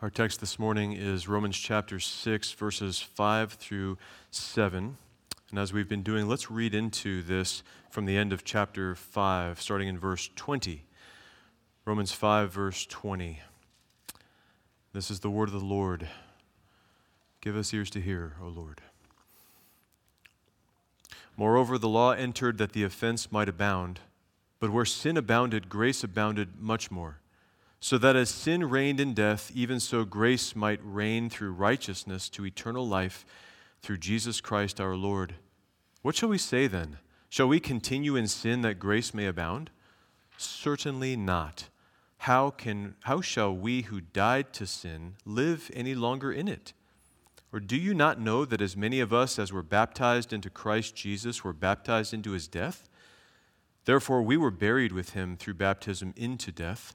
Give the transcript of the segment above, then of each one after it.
Our text this morning is Romans chapter 6, verses 5 through 7. And as we've been doing, let's read into this from the end of chapter 5, starting in verse 20. Romans 5, verse 20. This is the word of the Lord. Give us ears to hear, O Lord. Moreover, the law entered that the offense might abound, but where sin abounded, grace abounded much more so that as sin reigned in death, even so grace might reign through righteousness to eternal life through Jesus Christ our Lord. What shall we say then? Shall we continue in sin that grace may abound? Certainly not. How, can, how shall we who died to sin live any longer in it? Or do you not know that as many of us as were baptized into Christ Jesus were baptized into his death? Therefore, we were buried with him through baptism into death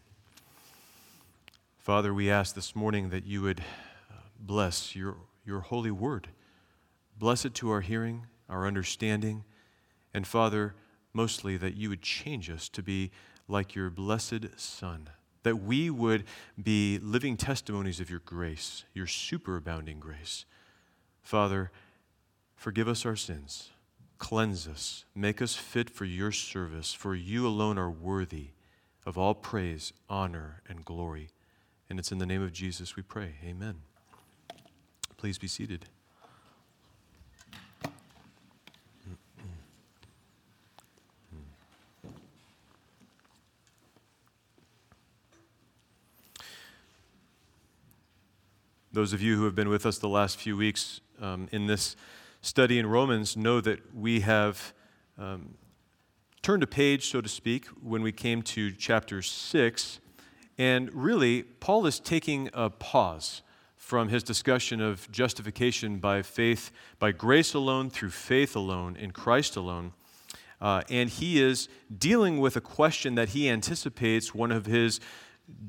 Father, we ask this morning that you would uh, bless your, your holy word. Bless it to our hearing, our understanding, and Father, mostly that you would change us to be like your blessed Son, that we would be living testimonies of your grace, your superabounding grace. Father, forgive us our sins, cleanse us, make us fit for your service, for you alone are worthy of all praise, honor, and glory. And it's in the name of Jesus we pray. Amen. Please be seated. Those of you who have been with us the last few weeks um, in this study in Romans know that we have um, turned a page, so to speak, when we came to chapter 6 and really, Paul is taking a pause from his discussion of justification by faith, by grace alone, through faith alone, in Christ alone. Uh, and he is dealing with a question that he anticipates one of his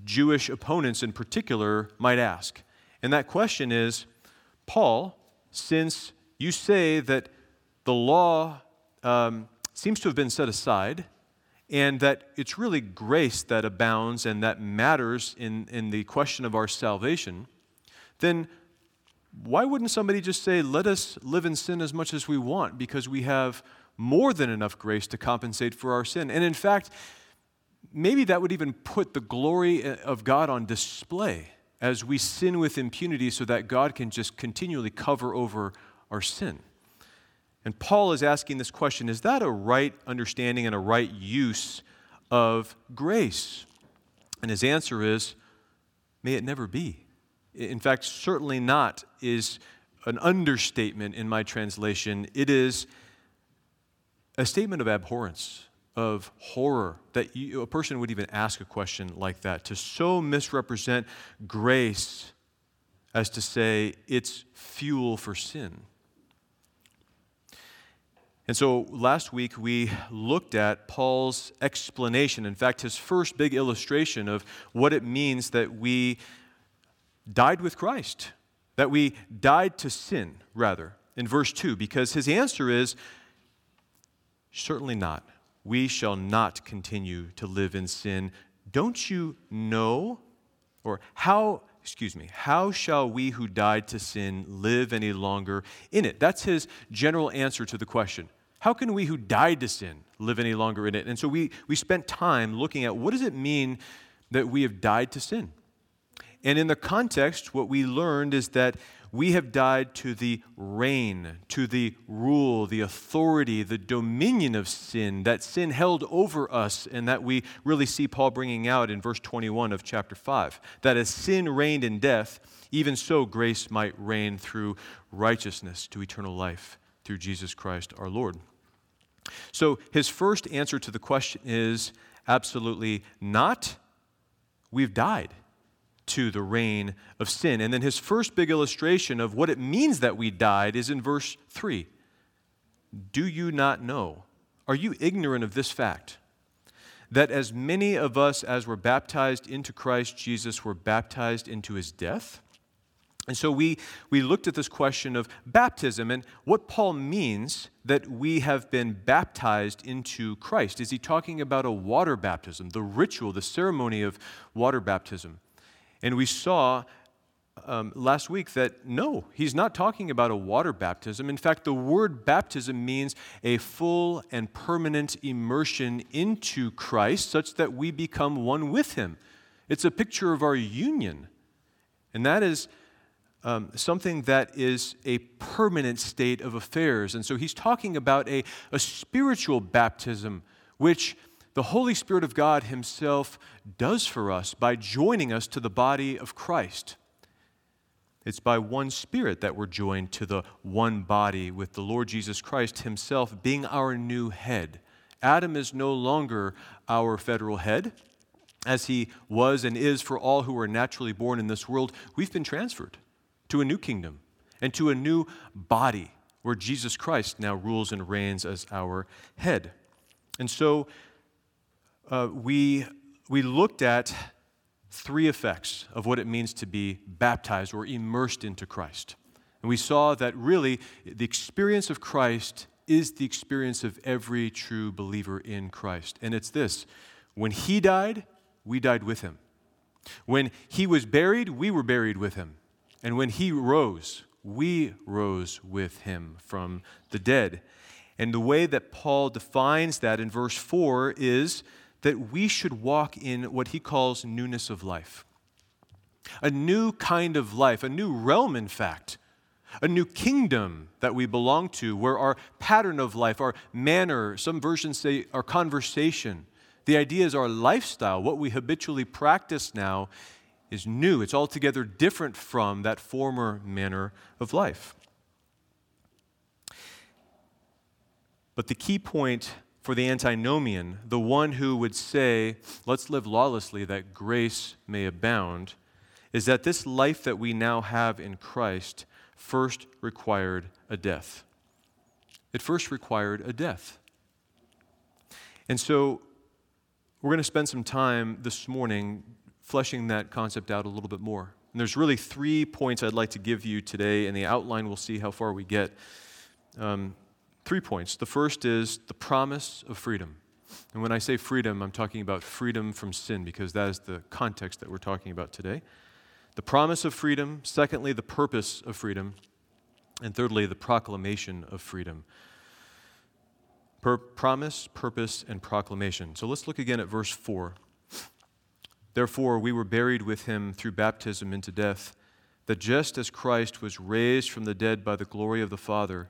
Jewish opponents in particular might ask. And that question is Paul, since you say that the law um, seems to have been set aside, and that it's really grace that abounds and that matters in, in the question of our salvation, then why wouldn't somebody just say, let us live in sin as much as we want because we have more than enough grace to compensate for our sin? And in fact, maybe that would even put the glory eh, of God on display as we sin with impunity so that God can just continually cover over our sin. And Paul is asking this question is that a right understanding and a right use of grace? And his answer is may it never be. In fact, certainly not is an understatement in my translation. It is a statement of abhorrence, of horror, that you, a person would even ask a question like that. To so misrepresent grace as to say it's fuel for sin. And so last week we looked at Paul's explanation, in fact, his first big illustration of what it means that we died with Christ, that we died to sin, rather, in verse 2, because his answer is certainly not. We shall not continue to live in sin. Don't you know? Or how excuse me, how shall we who died to sin live any longer in it? That's his general answer to the question. How can we who died to sin live any longer in it? And so we, we spent time looking at what does it mean that we have died to sin? And in the context, what we learned is that we have died to the reign, to the rule, the authority, the dominion of sin, that sin held over us, and that we really see Paul bringing out in verse 21 of chapter 5. That as sin reigned in death, even so grace might reign through righteousness to eternal life through Jesus Christ our Lord. So his first answer to the question is absolutely not. We've died to the reign of sin. And then his first big illustration of what it means that we died is in verse 3. Do you not know? Are you ignorant of this fact? That as many of us as were baptized into Christ Jesus were baptized into his death? And so we, we looked at this question of baptism and what Paul means that we have been baptized into Christ. Is he talking about a water baptism, the ritual, the ceremony of water baptism? And we saw um, last week that no, he's not talking about a water baptism. In fact, the word baptism means a full and permanent immersion into Christ such that we become one with him. It's a picture of our union. And that is um, something that is a permanent state of affairs. And so he's talking about a, a spiritual baptism, which the Holy Spirit of God Himself does for us by joining us to the body of Christ. It's by one Spirit that we're joined to the one body with the Lord Jesus Christ Himself being our new head. Adam is no longer our federal head, as he was and is for all who are naturally born in this world. We've been transferred to a new kingdom and to a new body where Jesus Christ now rules and reigns as our head. And so uh, we, we looked at three effects of what it means to be baptized or immersed into Christ. And we saw that really the experience of Christ is the experience of every true believer in Christ. And it's this when he died, we died with him. When he was buried, we were buried with him. And when he rose, we rose with him from the dead. And the way that Paul defines that in verse 4 is that we should walk in what he calls newness of life. A new kind of life, a new realm, in fact, a new kingdom that we belong to, where our pattern of life, our manner, some versions say our conversation, the idea is our lifestyle, what we habitually practice now, is new. It's altogether different from that former manner of life. But the key point for the antinomian, the one who would say, let's live lawlessly that grace may abound, is that this life that we now have in Christ first required a death. It first required a death. And so we're going to spend some time this morning fleshing that concept out a little bit more. And there's really three points I'd like to give you today. and the outline, we'll see how far we get. Um, three points. The first is the promise of freedom. And when I say freedom, I'm talking about freedom from sin because that is the context that we're talking about today. The promise of freedom. Secondly, the purpose of freedom. And thirdly, the proclamation of freedom. Promise, purpose, and proclamation. So let's look again at verse 4. Therefore, we were buried with him through baptism into death, that just as Christ was raised from the dead by the glory of the Father,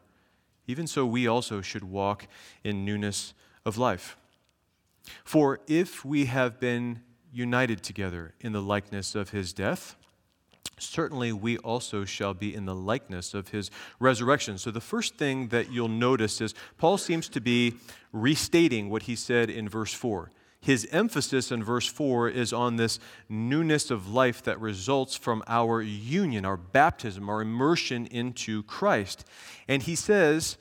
even so we also should walk in newness of life. For if we have been united together in the likeness of his death, certainly we also shall be in the likeness of his resurrection. So, the first thing that you'll notice is Paul seems to be restating what he said in verse 4 his emphasis in verse 4 is on this newness of life that results from our union, our baptism, our immersion into Christ. And he says,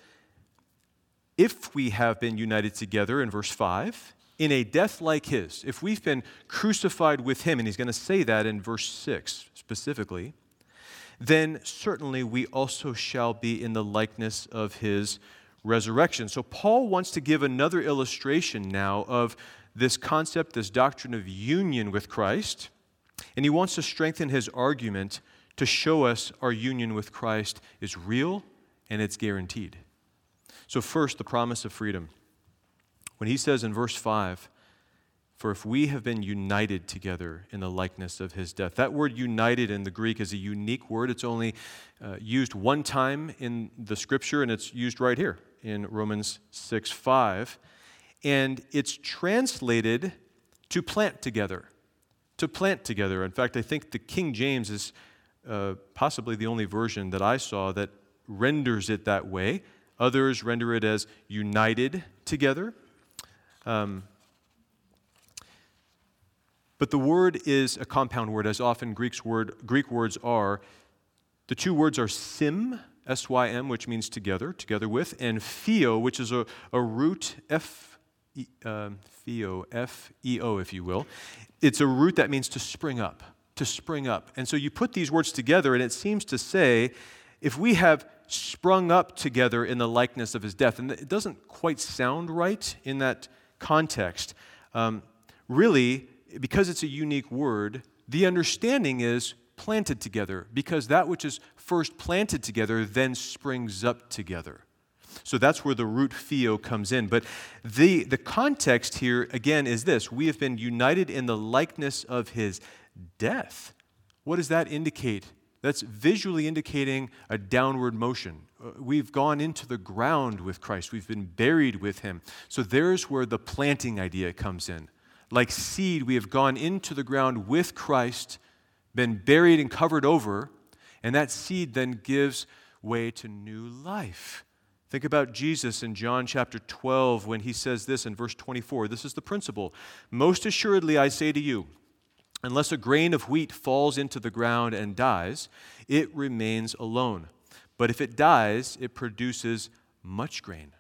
if we have been united together in verse 5, in a death like his, if we've been crucified with him, and he's going to say that in verse 6 specifically, then certainly we also shall be in the likeness of his resurrection. So Paul wants to give another illustration now of this concept, this doctrine of union with Christ, and he wants to strengthen his argument to show us our union with Christ is real and it's guaranteed. So, first, the promise of freedom. When he says in verse 5, for if we have been united together in the likeness of his death. That word united in the Greek is a unique word. It's only uh, used one time in the scripture, and it's used right here in Romans 6 5 and it's translated to plant together. To plant together. In fact, I think the King James is uh, possibly the only version that I saw that renders it that way. Others render it as united together. Um, But the word is a compound word, as often Greek's word, Greek words are. The two words are sim, S Y M, which means together, together with, and pheo, which is a, a root, F, e, uh, pheo, F E O, if you will. It's a root that means to spring up, to spring up. And so you put these words together, and it seems to say if we have sprung up together in the likeness of his death, and it doesn't quite sound right in that context. Um, really, because it's a unique word, the understanding is planted together, because that which is first planted together then springs up together. So that's where the root pheo comes in. But the, the context here, again, is this we have been united in the likeness of his death. What does that indicate? That's visually indicating a downward motion. Uh, we've gone into the ground with Christ, we've been buried with him. So there's where the planting idea comes in like seed, we have gone into the ground with Christ, been buried and covered over, and that seed then gives way to new life. Think about Jesus in John chapter 12 when he says this in verse 24. This is the principle. Most assuredly, I say to you, unless a grain of wheat falls into the ground and dies, it remains alone. But if it dies, it produces much grain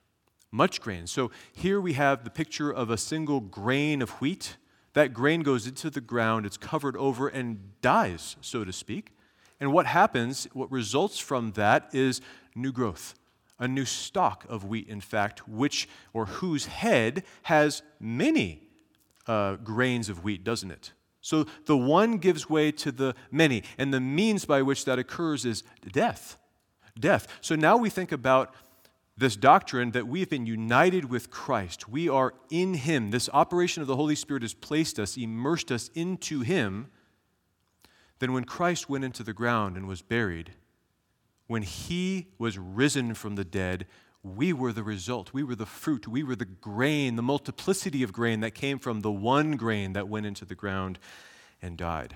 much grain. So here we have the picture of a single grain of wheat. That grain goes into the ground, it's covered over and dies, so to speak. And what happens, what results from that is new growth, a new stalk of wheat, in fact, which or whose head has many uh, grains of wheat, doesn't it? So the one gives way to the many, and the means by which that occurs is death. Death. So now we think about this doctrine that we have been united with Christ. We are in Him. This operation of the Holy Spirit has placed us, immersed us into Him. Then, when Christ went into the ground and was buried, when He was risen from the dead, we were the result. We were the fruit. We were the grain, the multiplicity of grain that came from the one grain that went into the ground and died.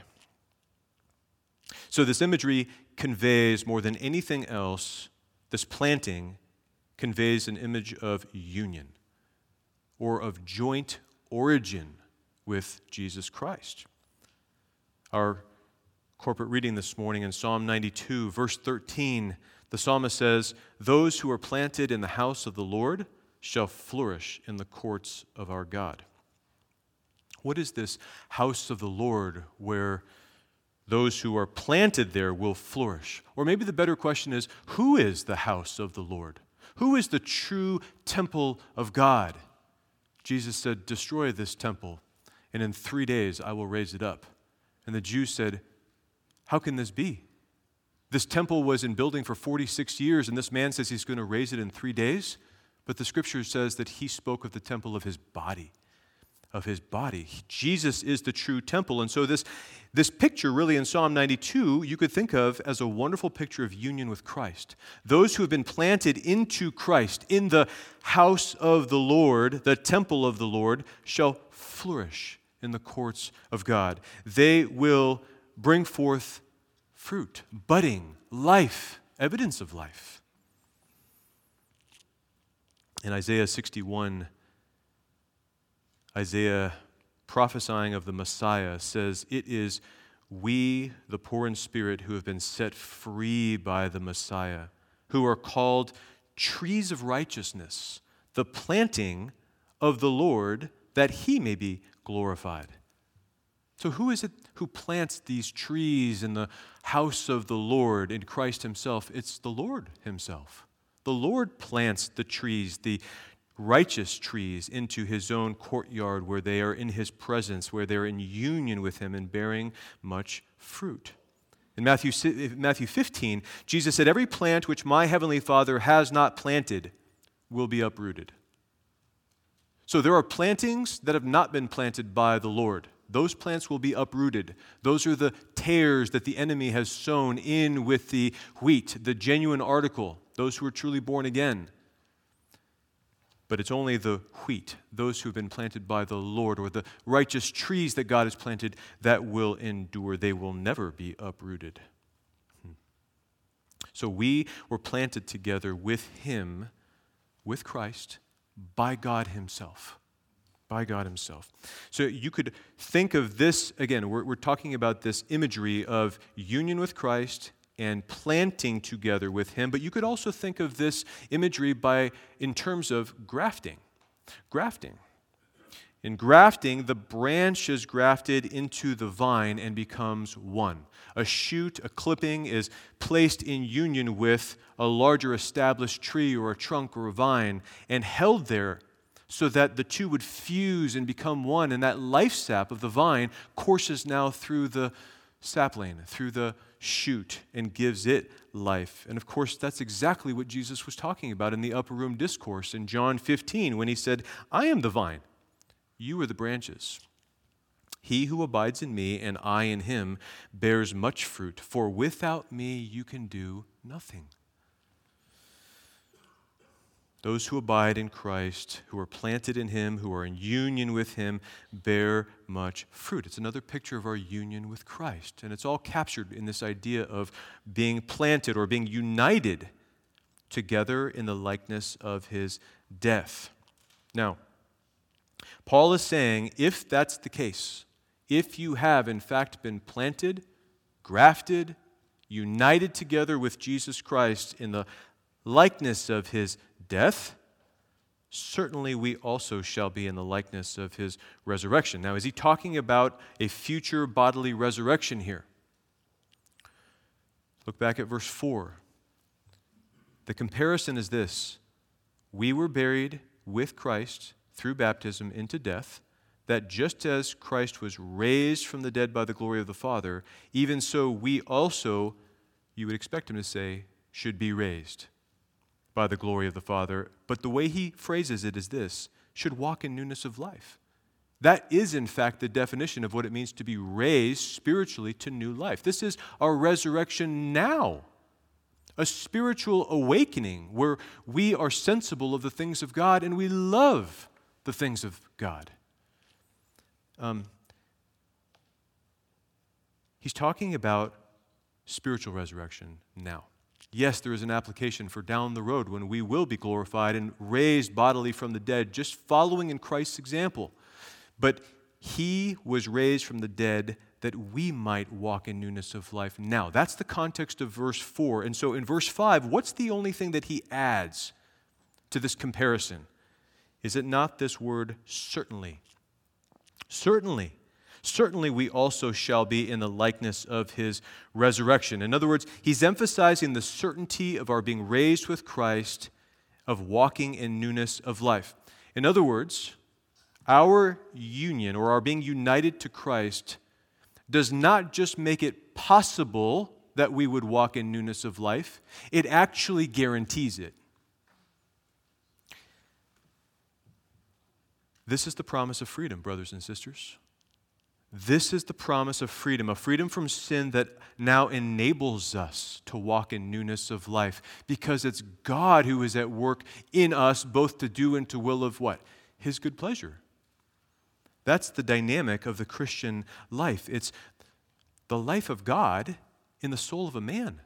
So, this imagery conveys more than anything else this planting conveys an image of union or of joint origin with Jesus Christ. Our corporate reading this morning in Psalm 92, verse 13, the psalmist says, Those who are planted in the house of the Lord shall flourish in the courts of our God. What is this house of the Lord where those who are planted there will flourish? Or maybe the better question is, Who is the house of the Lord? Who is the true temple of God? Jesus said, Destroy this temple, and in three days I will raise it up. And the Jews said, How can this be? This temple was in building for 46 years, and this man says he's going to raise it in three days. But the scripture says that he spoke of the temple of his body of his body. Jesus is the true temple. And so, this, this picture, really, in Psalm 92, you could think of as a wonderful picture of union with Christ. Those who have been planted into Christ, in the house of the Lord, the temple of the Lord, shall flourish in the courts of God. They will bring forth fruit, budding, life, evidence of life. In Isaiah 61, Isaiah prophesying of the Messiah says, It is we, the poor in spirit, who have been set free by the Messiah, who are called trees of righteousness, the planting of the Lord, that he may be glorified. So, who is it who plants these trees in the house of the Lord in Christ Himself? It's the Lord Himself. The Lord plants the trees, the righteous trees into his own courtyard where they are in his presence, where they're in union with him and bearing much fruit. In Matthew, Matthew 15, Jesus said, Every plant which my heavenly Father has not planted will be uprooted. So there are plantings that have not been planted by the Lord. Those plants will be uprooted. Those are the tares that the enemy has sown in with the wheat, the genuine article, those who are truly born again. But it's only the wheat, those who have been planted by the Lord, or the righteous trees that God has planted, that will endure. They will never be uprooted. Hmm. So we were planted together with Him, with Christ, by God Himself. By God Himself. So you could think of this, again, we're, we're talking about this imagery of union with Christ and planting together with Him, but you could also think of this imagery by, in terms of grafting. Grafting. In grafting, the branch is grafted into the vine and becomes one. A shoot, a clipping, is placed in union with a larger established tree or a trunk or a vine and held there so that the two would fuse and become one. And that life sap of the vine courses now through the sapling, through the shoot, and gives it life. And of course, that's exactly what Jesus was talking about in the upper room discourse in John 15 when he said, I am the vine, you are the branches. He who abides in me and I in him bears much fruit, for without me you can do nothing. Those who abide in Christ, who are planted in Him, who are in union with Him, bear much fruit. It's another picture of our union with Christ. And it's all captured in this idea of being planted or being united together in the likeness of His death. Now, Paul is saying if that's the case, if you have in fact been planted, grafted, united together with Jesus Christ in the likeness of his death, certainly we also shall be in the likeness of his resurrection. Now, is he talking about a future bodily resurrection here? Look back at verse 4. The comparison is this We were buried with Christ through baptism into death, that just as Christ was raised from the dead by the glory of the Father, even so we also, you would expect him to say, should be raised by the glory of the Father. But the way he phrases it is this should walk in newness of life. That is, in fact, the definition of what it means to be raised spiritually to new life. This is our resurrection now, a spiritual awakening where we are sensible of the things of God and we love the things of God. Um, he's talking about spiritual resurrection now. Yes, there is an application for down the road when we will be glorified and raised bodily from the dead, just following in Christ's example. But he was raised from the dead that we might walk in newness of life now. That's the context of verse 4. And so in verse 5, what's the only thing that he adds to this comparison? Is it not this word certainly? Certainly certainly we also shall be in the likeness of his resurrection. In other words, he's emphasizing the certainty of our being raised with Christ, of walking in newness of life. In other words, our union or our being united to Christ does not just make it possible that we would walk in newness of life, it actually guarantees it. This is the promise of freedom, brothers and sisters. This is the promise of freedom, a freedom from sin that now enables us to walk in newness of life because it's God who is at work in us both to do and to will of what? His good pleasure. That's the dynamic of the Christian life. It's the life of God in the soul of a man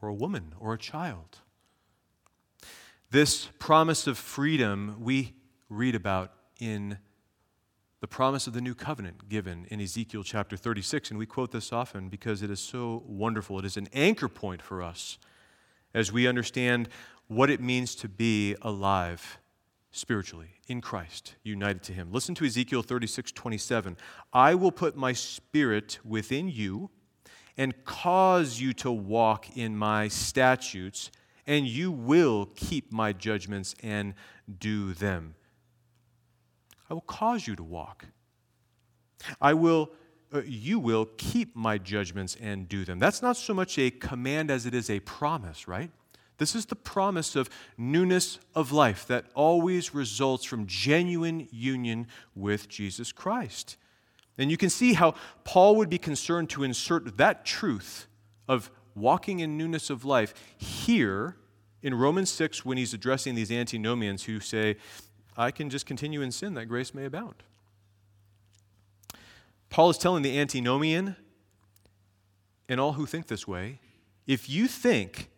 or a woman or a child. This promise of freedom we read about in the promise of the new covenant given in Ezekiel chapter 36. And we quote this often because it is so wonderful. It is an anchor point for us as we understand what it means to be alive spiritually in Christ, united to Him. Listen to Ezekiel 36 27. I will put my spirit within you and cause you to walk in my statutes, and you will keep my judgments and do them. I will cause you to walk. I will, uh, you will keep my judgments and do them. That's not so much a command as it is a promise, right? This is the promise of newness of life that always results from genuine union with Jesus Christ. And you can see how Paul would be concerned to insert that truth of walking in newness of life here in Romans 6 when he's addressing these antinomians who say, I can just continue in sin that grace may abound. Paul is telling the antinomian and all who think this way if you think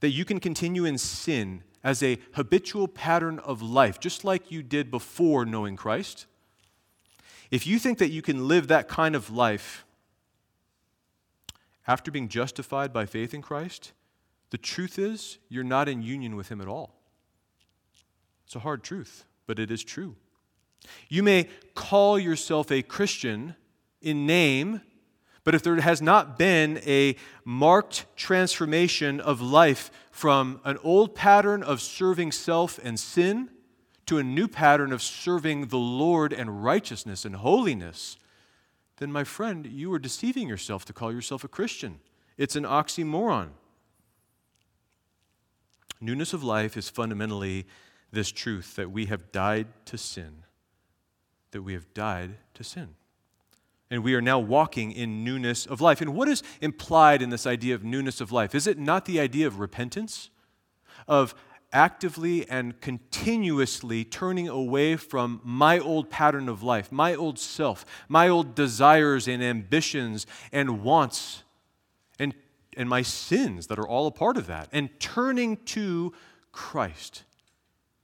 that you can continue in sin as a habitual pattern of life, just like you did before knowing Christ, if you think that you can live that kind of life after being justified by faith in Christ, the truth is you're not in union with Him at all. It's a hard truth, but it is true. You may call yourself a Christian in name, but if there has not been a marked transformation of life from an old pattern of serving self and sin to a new pattern of serving the Lord and righteousness and holiness, then, my friend, you are deceiving yourself to call yourself a Christian. It's an oxymoron. Newness of life is fundamentally this truth that we have died to sin, that we have died to sin. And we are now walking in newness of life. And what is implied in this idea of newness of life? Is it not the idea of repentance? Of actively and continuously turning away from my old pattern of life, my old self, my old desires and ambitions and wants, and, and my sins that are all a part of that, and turning to Christ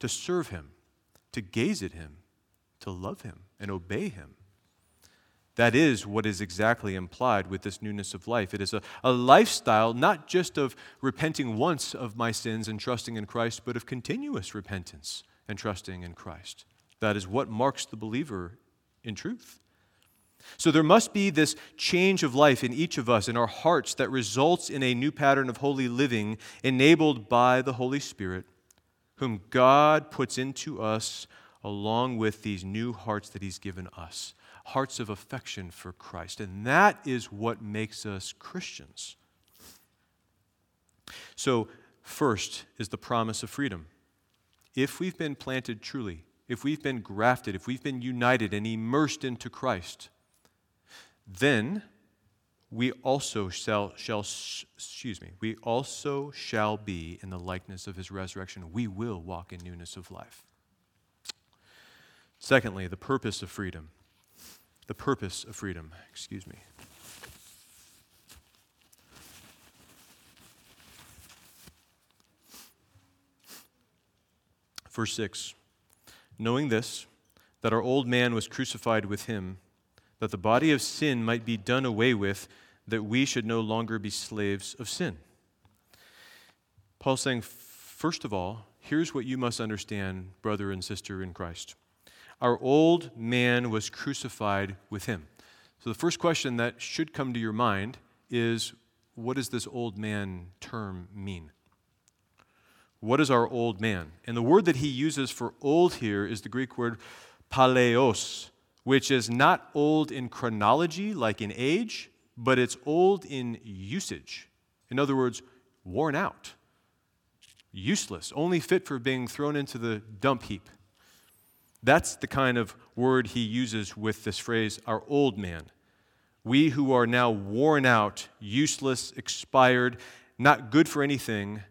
to serve Him, to gaze at Him, to love Him, and obey Him. That is what is exactly implied with this newness of life. It is a, a lifestyle not just of repenting once of my sins and trusting in Christ, but of continuous repentance and trusting in Christ. That is what marks the believer in truth. So there must be this change of life in each of us, in our hearts, that results in a new pattern of holy living enabled by the Holy Spirit, whom God puts into us along with these new hearts that He's given us hearts of affection for Christ. And that is what makes us Christians. So, first is the promise of freedom. If we've been planted truly, if we've been grafted, if we've been united and immersed into Christ, then we also shall, shall excuse me, we also shall be in the likeness of his resurrection. We will walk in newness of life. Secondly, the purpose of freedom the purpose of freedom. Excuse me. Verse 6 Knowing this, that our old man was crucified with him, that the body of sin might be done away with, that we should no longer be slaves of sin. Paul's saying, first of all, here's what you must understand, brother and sister in Christ. Our old man was crucified with him. So, the first question that should come to your mind is what does this old man term mean? What is our old man? And the word that he uses for old here is the Greek word paleos, which is not old in chronology, like in age, but it's old in usage. In other words, worn out, useless, only fit for being thrown into the dump heap. That's the kind of word he uses with this phrase, our old man. We who are now worn out, useless, expired, not good for anything,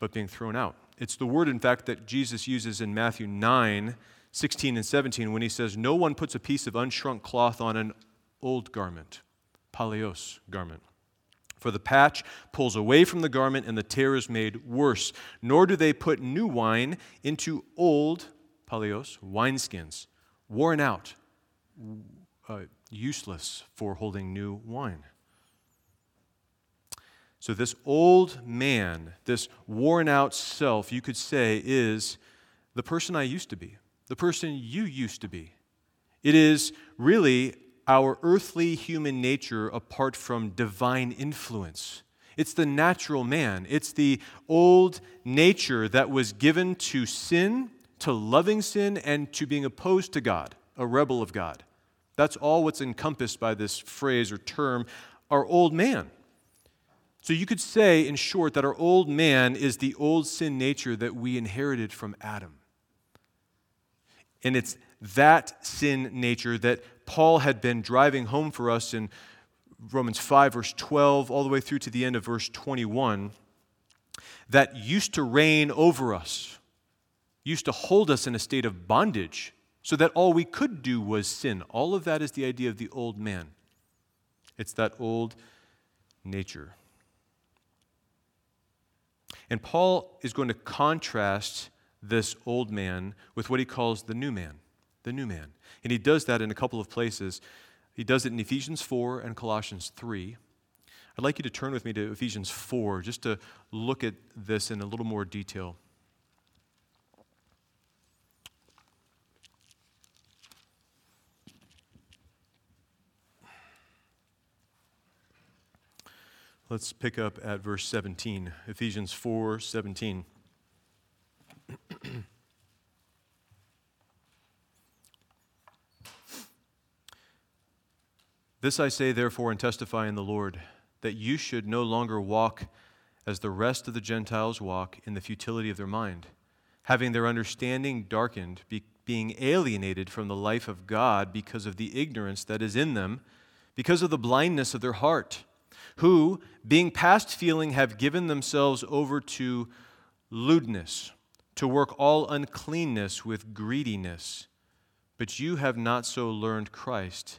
but being thrown out. It's the word, in fact, that Jesus uses in Matthew 9, 16 and 17 when he says, No one puts a piece of unshrunk cloth on an old garment, paleos garment. For the patch pulls away from the garment and the tear is made worse. Nor do they put new wine into old paleos, wineskins, worn out, uh, useless for holding new wine. So, this old man, this worn out self, you could say, is the person I used to be, the person you used to be. It is really our earthly human nature apart from divine influence. It's the natural man. It's the old nature that was given to sin to loving sin and to being opposed to God, a rebel of God. That's all what's encompassed by this phrase or term, our old man. So you could say, in short, that our old man is the old sin nature that we inherited from Adam. And it's that sin nature that Paul had been driving home for us in Romans 5, verse 12, all the way through to the end of verse 21, that used to reign over us used to hold us in a state of bondage so that all we could do was sin. All of that is the idea of the old man. It's that old nature. And Paul is going to contrast this old man with what he calls the new man. The new man. And he does that in a couple of places. He does it in Ephesians 4 and Colossians 3. I'd like you to turn with me to Ephesians 4 just to look at this in a little more detail. Let's pick up at verse 17, Ephesians 4 17. This I say, therefore, and testify in the Lord, that you should no longer walk as the rest of the Gentiles walk in the futility of their mind, having their understanding darkened, be, being alienated from the life of God because of the ignorance that is in them, because of the blindness of their heart who, being past feeling, have given themselves over to lewdness, to work all uncleanness with greediness. But you have not so learned Christ,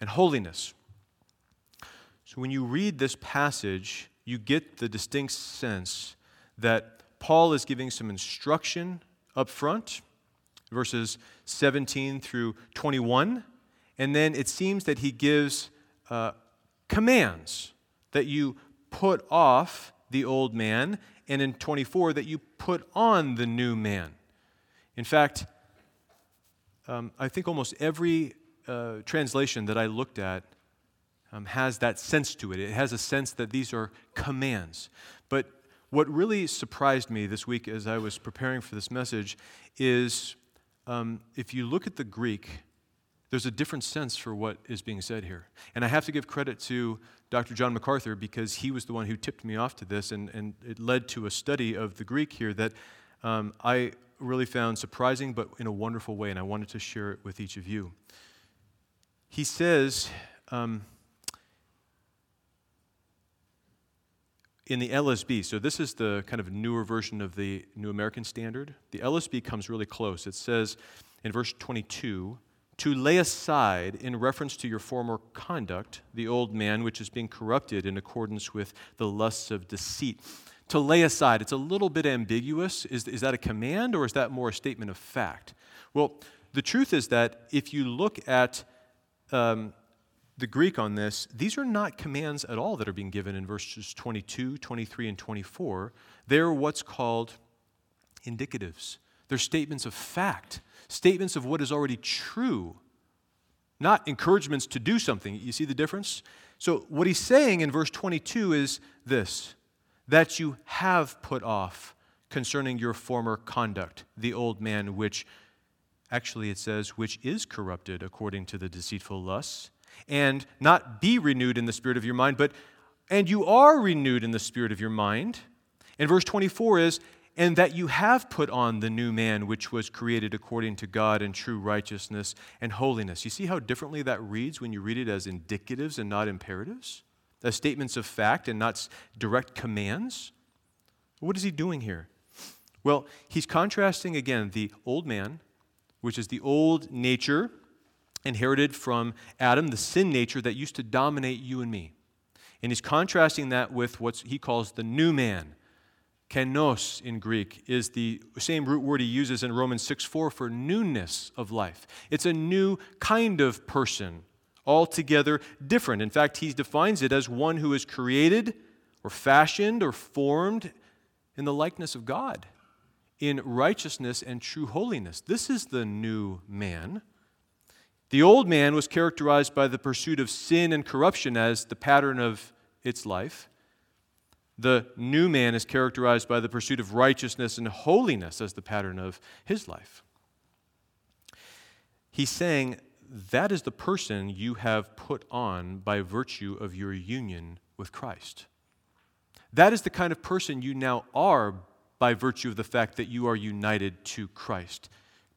and holiness. So when you read this passage, you get the distinct sense that Paul is giving some instruction up front, verses 17 through 21, and then it seems that he gives uh, commands that you put off the old man, and in 24, that you put on the new man. In fact, um, I think almost every uh, translation that I looked at um, has that sense to it. It has a sense that these are commands. But what really surprised me this week as I was preparing for this message is um, if you look at the Greek, there's a different sense for what is being said here. And I have to give credit to Dr. John MacArthur because he was the one who tipped me off to this, and, and it led to a study of the Greek here that um, I really found surprising, but in a wonderful way, and I wanted to share it with each of you. He says, um, in the LSB, so this is the kind of newer version of the New American Standard, the LSB comes really close. It says in verse 22, to lay aside, in reference to your former conduct, the old man which is being corrupted in accordance with the lusts of deceit. To lay aside, it's a little bit ambiguous. Is, is that a command or is that more a statement of fact? Well, the truth is that if you look at um, the Greek on this, these are not commands at all that are being given in verses 22, 23, and 24. They're what's called indicatives, they're statements of fact statements of what is already true, not encouragements to do something. You see the difference? So, what he's saying in verse 22 is this that you have put off concerning your former conduct, the old man, which actually it says, which is corrupted according to the deceitful lusts, and not be renewed in the spirit of your mind, but and you are renewed in the spirit of your mind. And verse 24 is, and that you have put on the new man, which was created according to God in true righteousness and holiness. You see how differently that reads when you read it as indicatives and not imperatives? As statements of fact and not direct commands? What is he doing here? Well, he's contrasting again the old man, which is the old nature inherited from Adam, the sin nature that used to dominate you and me. And he's contrasting that with what he calls the new man Kainos in Greek is the same root word he uses in Romans 6 4 for newness of life. It's a new kind of person, altogether different. In fact, he defines it as one who is created or fashioned or formed in the likeness of God, in righteousness and true holiness. This is the new man. The old man was characterized by the pursuit of sin and corruption as the pattern of its life. The new man is characterized by the pursuit of righteousness and holiness as the pattern of his life. He's saying that is the person you have put on by virtue of your union with Christ. That is the kind of person you now are by virtue of the fact that you are united to Christ.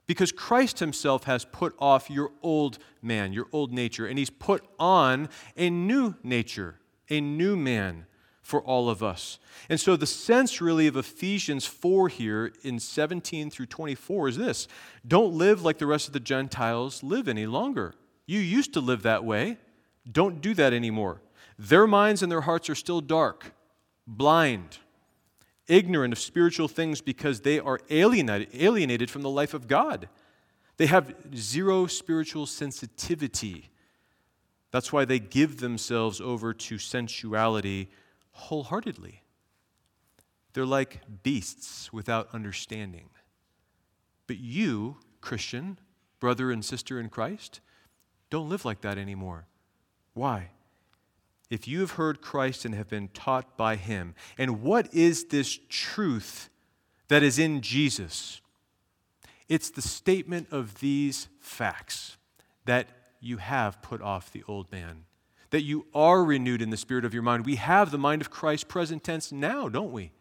Because Christ himself has put off your old man, your old nature, and he's put on a new nature, a new man for all of us. And so the sense really of Ephesians 4 here in 17 through 24 is this don't live like the rest of the Gentiles live any longer. You used to live that way. Don't do that anymore. Their minds and their hearts are still dark, blind, ignorant of spiritual things because they are alienated, alienated from the life of God. They have zero spiritual sensitivity. That's why they give themselves over to sensuality wholeheartedly. They're like beasts without understanding. But you, Christian, brother and sister in Christ, don't live like that anymore. Why? If you have heard Christ and have been taught by him. And what is this truth that is in Jesus? It's the statement of these facts that you have put off the old man, that you are renewed in the spirit of your mind. We have the mind of Christ present tense now, don't we?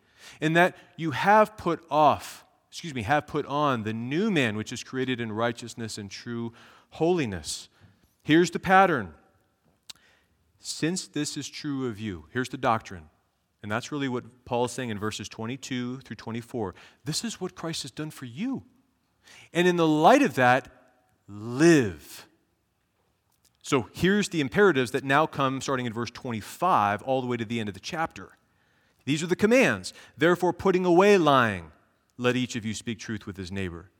And that you have put off, excuse me, have put on the new man, which is created in righteousness and true holiness. Here's the pattern since this is true of you, here's the doctrine. And that's really what Paul is saying in verses 22 through 24. This is what Christ has done for you. And in the light of that, live. So here's the imperatives that now come starting in verse 25 all the way to the end of the chapter. These are the commands. Therefore, putting away lying, let each of you speak truth with his neighbor.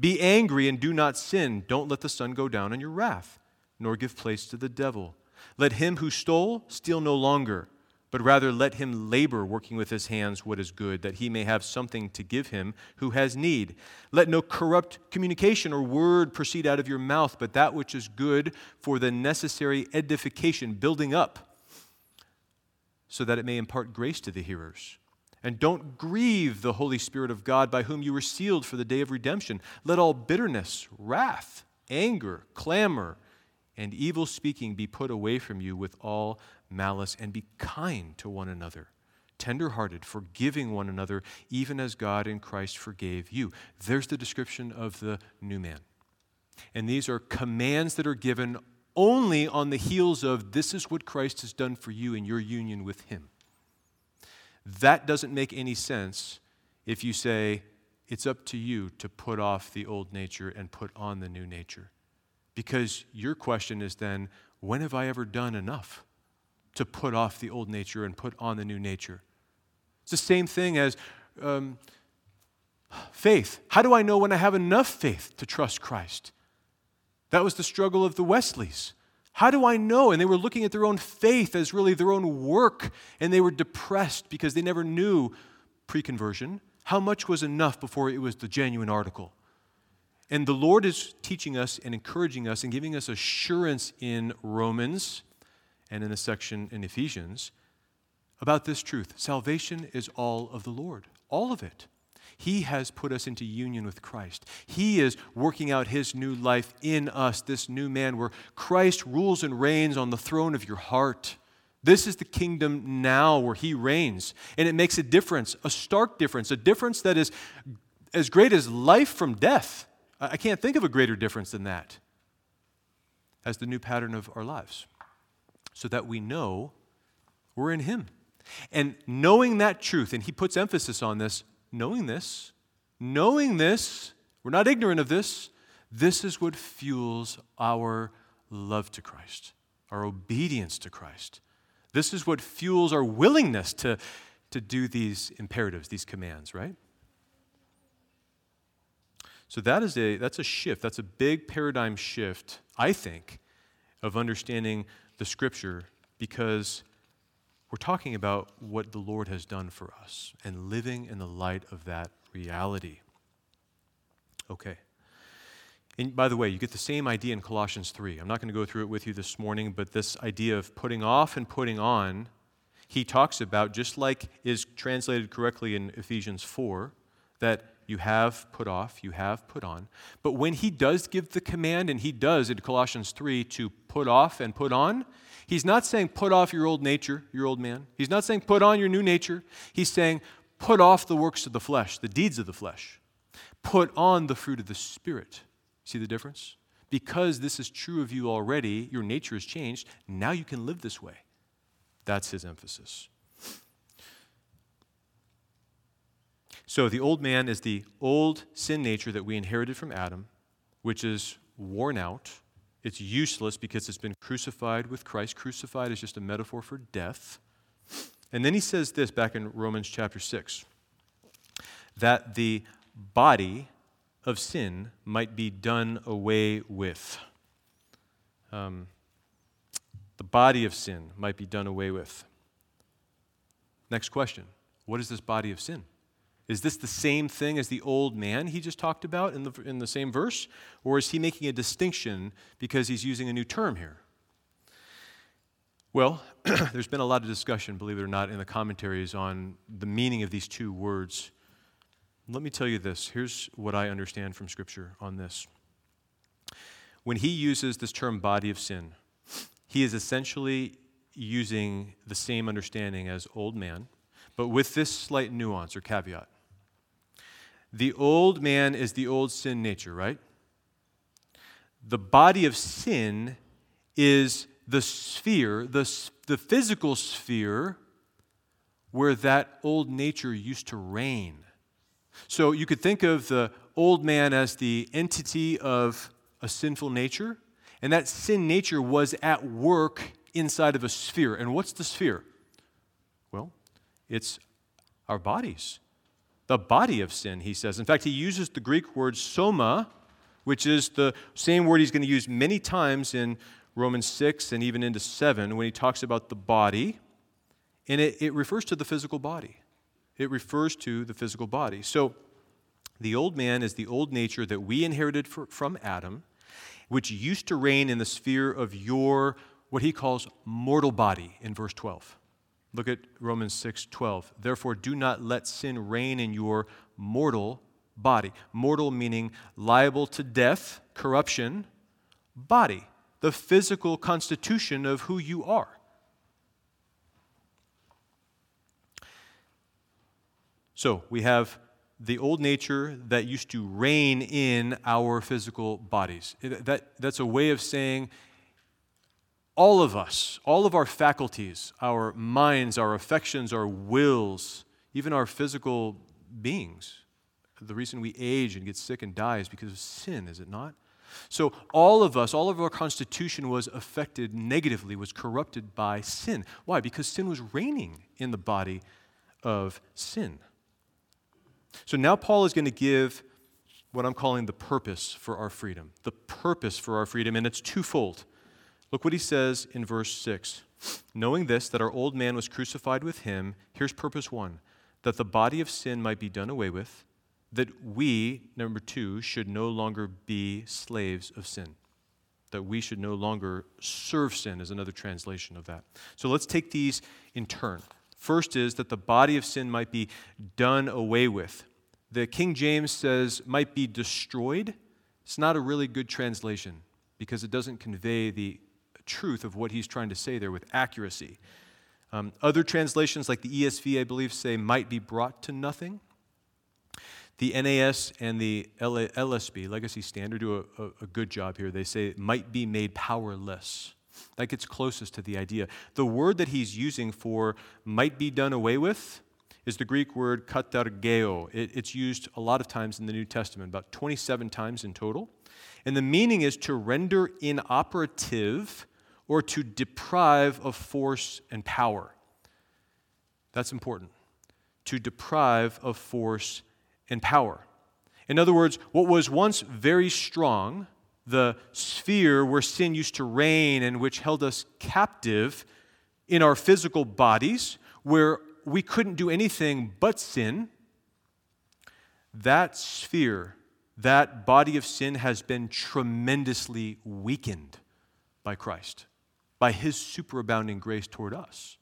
Be angry and do not sin. Don't let the sun go down on your wrath, nor give place to the devil. Let him who stole steal no longer, but rather let him labor, working with his hands what is good, that he may have something to give him who has need. Let no corrupt communication or word proceed out of your mouth, but that which is good for the necessary edification, building up, so that it may impart grace to the hearers. And don't grieve the Holy Spirit of God by whom you were sealed for the day of redemption. Let all bitterness, wrath, anger, clamor, and evil speaking be put away from you with all malice, and be kind to one another, tenderhearted, forgiving one another, even as God in Christ forgave you. There's the description of the new man. And these are commands that are given only on the heels of this is what Christ has done for you in your union with Him. That doesn't make any sense if you say, it's up to you to put off the old nature and put on the new nature. Because your question is then, when have I ever done enough to put off the old nature and put on the new nature? It's the same thing as um, faith. How do I know when I have enough faith to trust Christ? That was the struggle of the Wesleys. How do I know? And they were looking at their own faith as really their own work, and they were depressed because they never knew pre conversion how much was enough before it was the genuine article. And the Lord is teaching us and encouraging us and giving us assurance in Romans and in the section in Ephesians about this truth. Salvation is all of the Lord, all of it. He has put us into union with Christ. He is working out His new life in us, this new man, where Christ rules and reigns on the throne of your heart. This is the kingdom now where He reigns. And it makes a difference, a stark difference, a difference that is as great as life from death. I can't think of a greater difference than that as the new pattern of our lives, so that we know we're in Him. And knowing that truth, and he puts emphasis on this, knowing this, knowing this, we're not ignorant of this, this is what fuels our love to Christ, our obedience to Christ. This is what fuels our willingness to, to do these imperatives, these commands, right? So that is a, that's a shift. That's a big paradigm shift, I think, of understanding the scripture because we're talking about what the Lord has done for us and living in the light of that reality. Okay. And by the way, you get the same idea in Colossians 3. I'm not going to go through it with you this morning, but this idea of putting off and putting on, he talks about, just like is translated correctly in Ephesians 4, that you have put off, you have put on. But when he does give the command, and he does in Colossians 3 to put off and put on, he's not saying put off your old nature, your old man. He's not saying put on your new nature. He's saying put off the works of the flesh, the deeds of the flesh. Put on the fruit of the Spirit. See the difference? Because this is true of you already, your nature has changed. Now you can live this way. That's his emphasis. So the old man is the old sin nature that we inherited from Adam, which is worn out. It's useless because it's been crucified with Christ. Crucified is just a metaphor for death. And then he says this back in Romans chapter 6 that the body of sin might be done away with. Um, the body of sin might be done away with. Next question What is this body of sin? Is this the same thing as the old man he just talked about in the, in the same verse? Or is he making a distinction because he's using a new term here? Well, there's been a lot of discussion, believe it or not, in the commentaries on the meaning of these two words. Let me tell you this. Here's what I understand from Scripture on this. When he uses this term body of sin, he is essentially using the same understanding as old man, but with this slight nuance or caveat. The old man is the old sin nature, right? The body of sin is the sphere, the, the physical sphere where that old nature used to reign. So you could think of the old man as the entity of a sinful nature, and that sin nature was at work inside of a sphere. And what's the sphere? Well, it's our bodies. The body of sin, he says. In fact, he uses the Greek word soma, which is the same word he's going to use many times in Romans 6 and even into 7 when he talks about the body. And it, it refers to the physical body. It refers to the physical body. So the old man is the old nature that we inherited for, from Adam, which used to reign in the sphere of your, what he calls mortal body in verse 12. Look at Romans 6 12. Therefore, do not let sin reign in your mortal body. Mortal meaning liable to death, corruption, body the physical constitution of who you are. So we have the old nature that used to reign in our physical bodies. That, that's a way of saying all of us, all of our faculties, our minds, our affections, our wills, even our physical beings. The reason we age and get sick and die is because of sin, is it not? So, all of us, all of our constitution was affected negatively, was corrupted by sin. Why? Because sin was reigning in the body of sin. So, now Paul is going to give what I'm calling the purpose for our freedom. The purpose for our freedom, and it's twofold. Look what he says in verse 6. Knowing this, that our old man was crucified with him, here's purpose one that the body of sin might be done away with that we, number two, should no longer be slaves of sin. That we should no longer serve sin, is another translation of that. So let's take these in turn. First is that the body of sin might be done away with. The King James says might be destroyed. It's not a really good translation because it doesn't convey the truth of what he's trying to say there with accuracy. Um, other translations, like the ESV, I believe, say might be brought to nothing. The NAS and the LSB, Legacy Standard, do a, a, a good job here. They say might be made powerless. That gets closest to the idea. The word that he's using for might be done away with is the Greek word katargeo. It, it's used a lot of times in the New Testament, about 27 times in total. And the meaning is to render inoperative or to deprive of force and power. That's important. To deprive of force and power. In other words, what was once very strong, the sphere where sin used to reign and which held us captive in our physical bodies, where we couldn't do anything but sin, that sphere, that body of sin has been tremendously weakened by Christ, by his superabounding grace toward us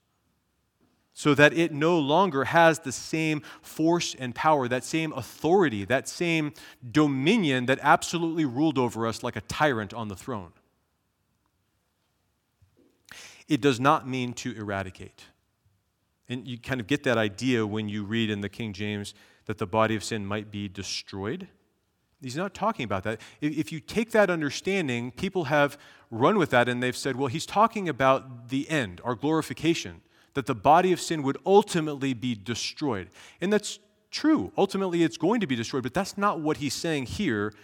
so that it no longer has the same force and power, that same authority, that same dominion that absolutely ruled over us like a tyrant on the throne. It does not mean to eradicate. And you kind of get that idea when you read in the King James that the body of sin might be destroyed. He's not talking about that. If you take that understanding, people have run with that and they've said, well, he's talking about the end, our glorification, that the body of sin would ultimately be destroyed. And that's true. Ultimately, it's going to be destroyed, but that's not what he's saying here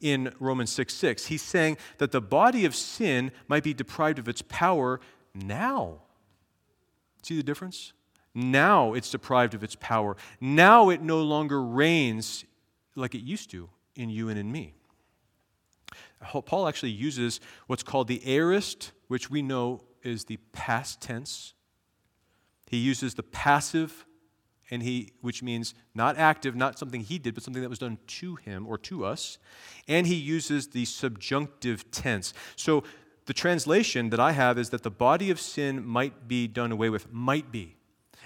in Romans 6 6. He's saying that the body of sin might be deprived of its power now. See the difference? Now it's deprived of its power. Now it no longer reigns like it used to in you and in me. Paul actually uses what's called the aorist, which we know is the past tense. He uses the passive and he which means not active, not something he did, but something that was done to him or to us. And he uses the subjunctive tense. So the translation that I have is that the body of sin might be done away with, might be.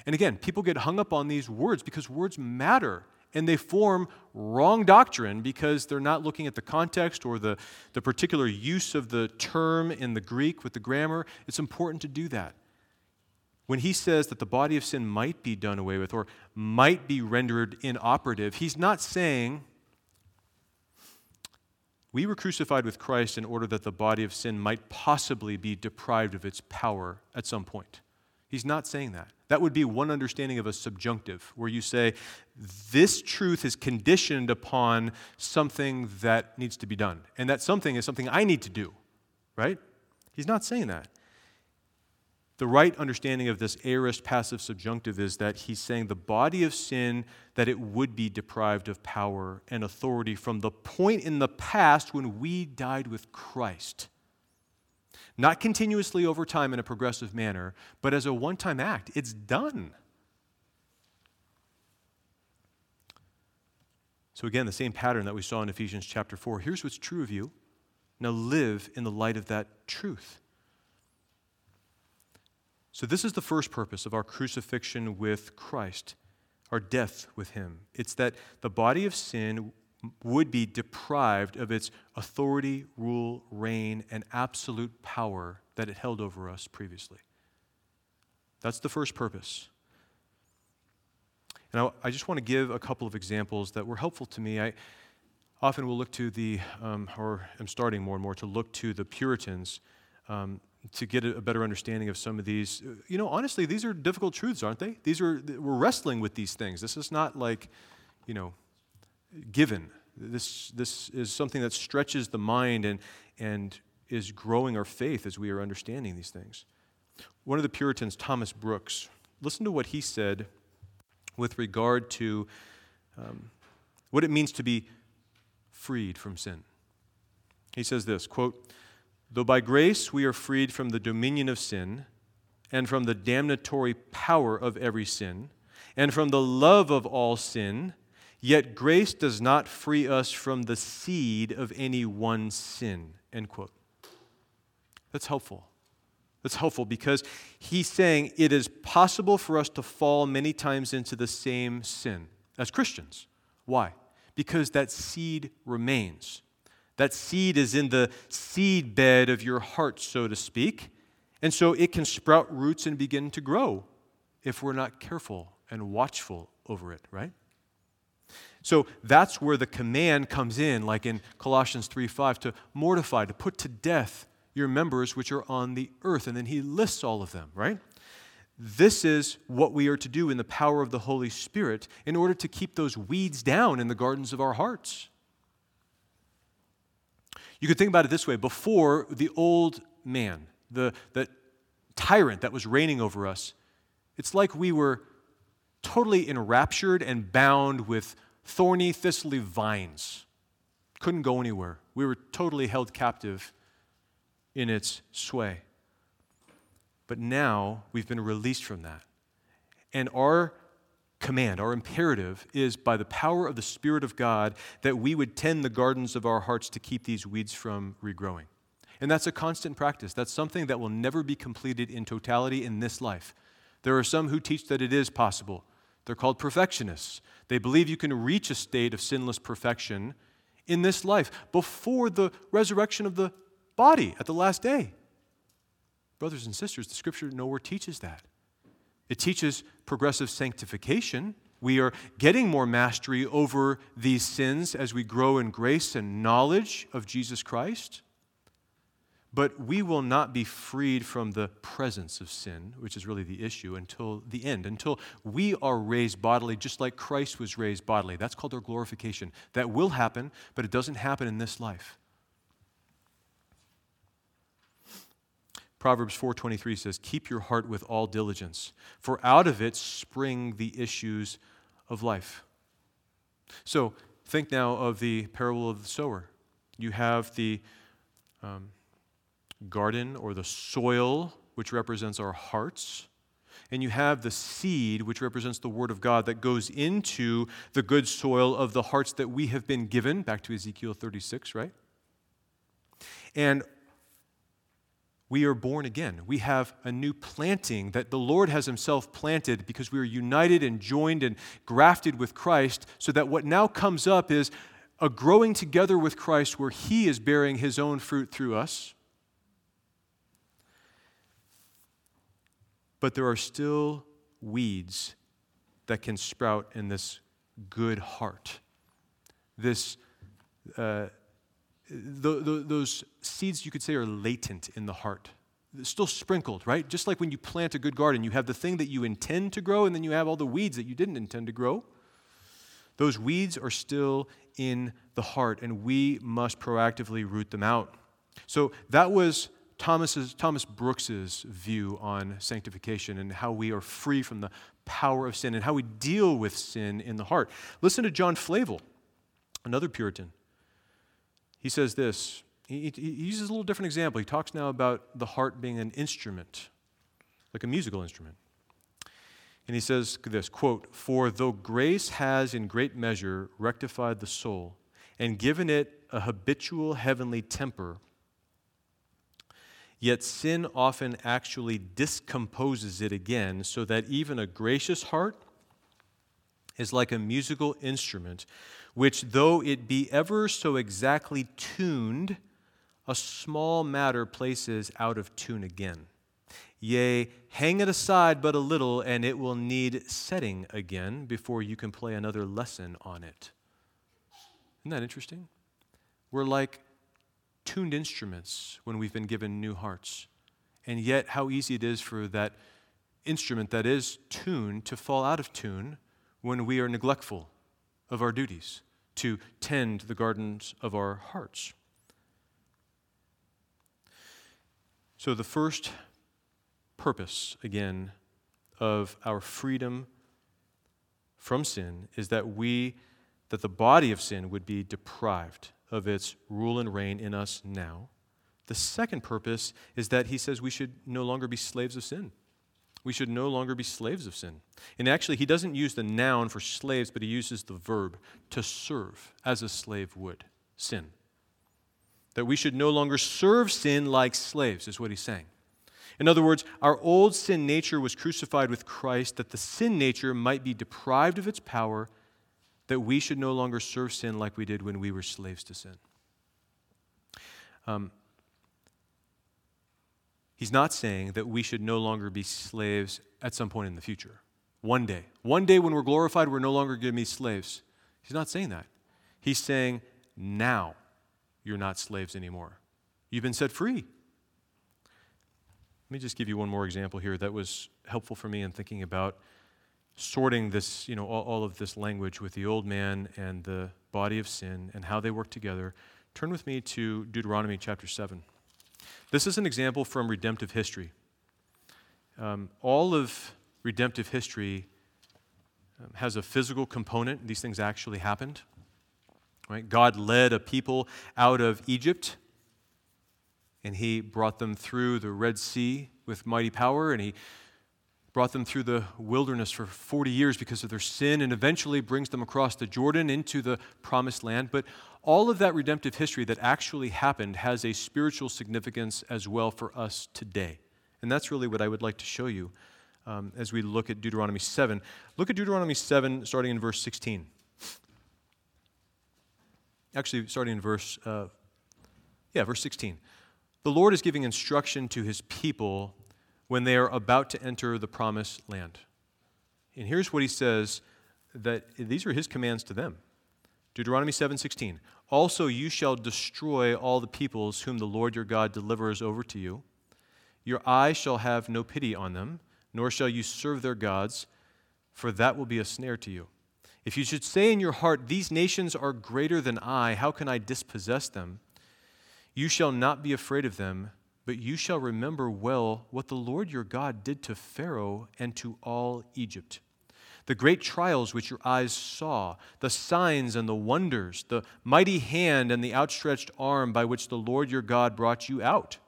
And again, people get hung up on these words because words matter and they form wrong doctrine because they're not looking at the context or the, the particular use of the term in the Greek with the grammar. It's important to do that. When he says that the body of sin might be done away with or might be rendered inoperative, he's not saying we were crucified with Christ in order that the body of sin might possibly be deprived of its power at some point. He's not saying that. That would be one understanding of a subjunctive, where you say, this truth is conditioned upon something that needs to be done. And that something is something I need to do, right? He's not saying that. The right understanding of this aorist passive subjunctive is that he's saying the body of sin, that it would be deprived of power and authority from the point in the past when we died with Christ. Not continuously over time in a progressive manner, but as a one time act. It's done. So, again, the same pattern that we saw in Ephesians chapter 4. Here's what's true of you. Now live in the light of that truth. So, this is the first purpose of our crucifixion with Christ, our death with Him. It's that the body of sin would be deprived of its authority, rule, reign, and absolute power that it held over us previously. That's the first purpose. And I, I just want to give a couple of examples that were helpful to me. I often will look to the, um, or am starting more and more to look to the Puritans um, to get a better understanding of some of these. You know, honestly, these are difficult truths, aren't they? These are, we're wrestling with these things. This is not like, you know, given. This, this is something that stretches the mind and, and is growing our faith as we are understanding these things. One of the Puritans, Thomas Brooks, listen to what he said with regard to um, what it means to be freed from sin. He says this quote, Though by grace we are freed from the dominion of sin, and from the damnatory power of every sin, and from the love of all sin, yet grace does not free us from the seed of any one sin. End quote. That's helpful. That's helpful because he's saying it is possible for us to fall many times into the same sin as Christians. Why? Because that seed remains. That seed is in the seed bed of your heart, so to speak. And so it can sprout roots and begin to grow if we're not careful and watchful over it, right? So that's where the command comes in, like in Colossians 3 5, to mortify, to put to death your members which are on the earth. And then he lists all of them, right? This is what we are to do in the power of the Holy Spirit in order to keep those weeds down in the gardens of our hearts. You could think about it this way before the old man, the, the tyrant that was reigning over us, it's like we were totally enraptured and bound with thorny, thistly vines. Couldn't go anywhere. We were totally held captive in its sway. But now we've been released from that. And our command, our imperative is by the power of the Spirit of God that we would tend the gardens of our hearts to keep these weeds from regrowing. And that's a constant practice. That's something that will never be completed in totality in this life. There are some who teach that it is possible. They're called perfectionists. They believe you can reach a state of sinless perfection in this life before the resurrection of the body at the last day. Brothers and sisters, the scripture nowhere teaches that. It teaches progressive sanctification. We are getting more mastery over these sins as we grow in grace and knowledge of Jesus Christ. But we will not be freed from the presence of sin, which is really the issue, until the end, until we are raised bodily, just like Christ was raised bodily. That's called our glorification. That will happen, but it doesn't happen in this life. Proverbs 4:23 says, "Keep your heart with all diligence, for out of it spring the issues of life." So, think now of the parable of the sower. You have the um, garden or the soil, which represents our hearts. And you have the seed, which represents the Word of God, that goes into the good soil of the hearts that we have been given. Back to Ezekiel 36, right? And we are born again. We have a new planting that the Lord has Himself planted because we are united and joined and grafted with Christ, so that what now comes up is a growing together with Christ where He is bearing His own fruit through us. But there are still weeds that can sprout in this good heart. This. Uh, the, the, those seeds, you could say, are latent in the heart. Still sprinkled, right? Just like when you plant a good garden, you have the thing that you intend to grow, and then you have all the weeds that you didn't intend to grow. Those weeds are still in the heart, and we must proactively root them out. So that was Thomas's, Thomas Brooks's view on sanctification and how we are free from the power of sin and how we deal with sin in the heart. Listen to John Flavel, another Puritan. He says this. He, he, uses a little different example. He talks now about the heart being an instrument, like a musical instrument. And he says this quote, For though grace has in great measure rectified the soul and given it a habitual heavenly temper, yet sin often actually discomposes it again, so that even a gracious heart is like a musical instrument which, though it be ever so exactly tuned, a small matter places out of tune again. Yea, hang it aside but a little, and it will need setting again before you can play another lesson on it. Isn't that interesting? We're like tuned instruments when we've been given new hearts. And yet, how easy it is for that instrument that is tuned to fall out of tune when we are neglectful of our duties to tend the gardens of our hearts. So, the first purpose, again, of our freedom from sin is that we, that the body of sin would be deprived of its rule and reign in us now. The second purpose is that he says we should no longer be slaves of sin. We should no longer be slaves of sin. And actually, he doesn't use the noun for slaves, but he uses the verb to serve as a slave would sin. That we should no longer serve sin like slaves, is what he's saying. In other words, our old sin nature was crucified with Christ that the sin nature might be deprived of its power, that we should no longer serve sin like we did when we were slaves to sin. Um, He's not saying that we should no longer be slaves at some point in the future. One day. One day when we're glorified, we're no longer going to be slaves. He's not saying that. He's saying, now you're not slaves anymore. You've been set free. Let me just give you one more example here that was helpful for me in thinking about sorting this, you know, all, all, of this language with the old man and the body of sin and how they work together. Turn with me to Deuteronomy chapter 7. This is an example from redemptive history. Um, all of redemptive history um, has a physical component. These things actually happened. Right? God led a people out of Egypt, and He brought them through the Red Sea with mighty power, and He brought them through the wilderness for 40 years because of their sin, and eventually brings them across the Jordan into the promised land. But all of that redemptive history that actually happened has a spiritual significance as well for us today. And that's really what I would like to show you um, as we look at Deuteronomy 7. Look at Deuteronomy 7, starting in verse 16. Actually, starting in verse, uh, yeah, verse 16. The Lord is giving instruction to his people when they are about to enter the promised land. And here's what he says that these are his commands to them. Deuteronomy 7:16. Also you shall destroy all the peoples whom the Lord your God delivers over to you. Your eye shall have no pity on them, nor shall you serve their gods, for that will be a snare to you. If you should say in your heart, These nations are greater than I, how can I dispossess them? You shall not be afraid of them, but you shall remember well what the Lord your God did to Pharaoh and to all Egypt. The great trials which your eyes saw, the signs and the wonders, the mighty hand and the outstretched arm by which the Lord your God brought you out.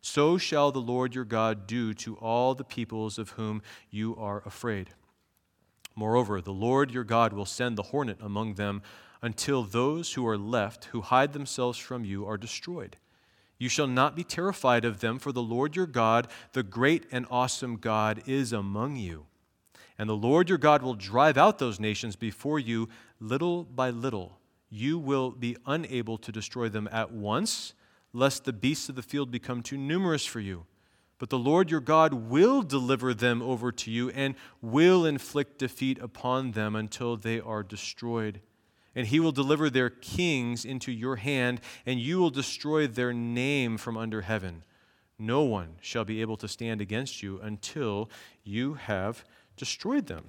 So shall the Lord your God do to all the peoples of whom you are afraid. Moreover, the Lord your God will send the hornet among them until those who are left, who hide themselves from you, are destroyed. You shall not be terrified of them, for the Lord your God, the great and awesome God, is among you. And the Lord your God will drive out those nations before you little by little. You will be unable to destroy them at once, lest the beasts of the field become too numerous for you. But the Lord your God will deliver them over to you and will inflict defeat upon them until they are destroyed. And he will deliver their kings into your hand, and you will destroy their name from under heaven. No one shall be able to stand against you until you have destroyed them.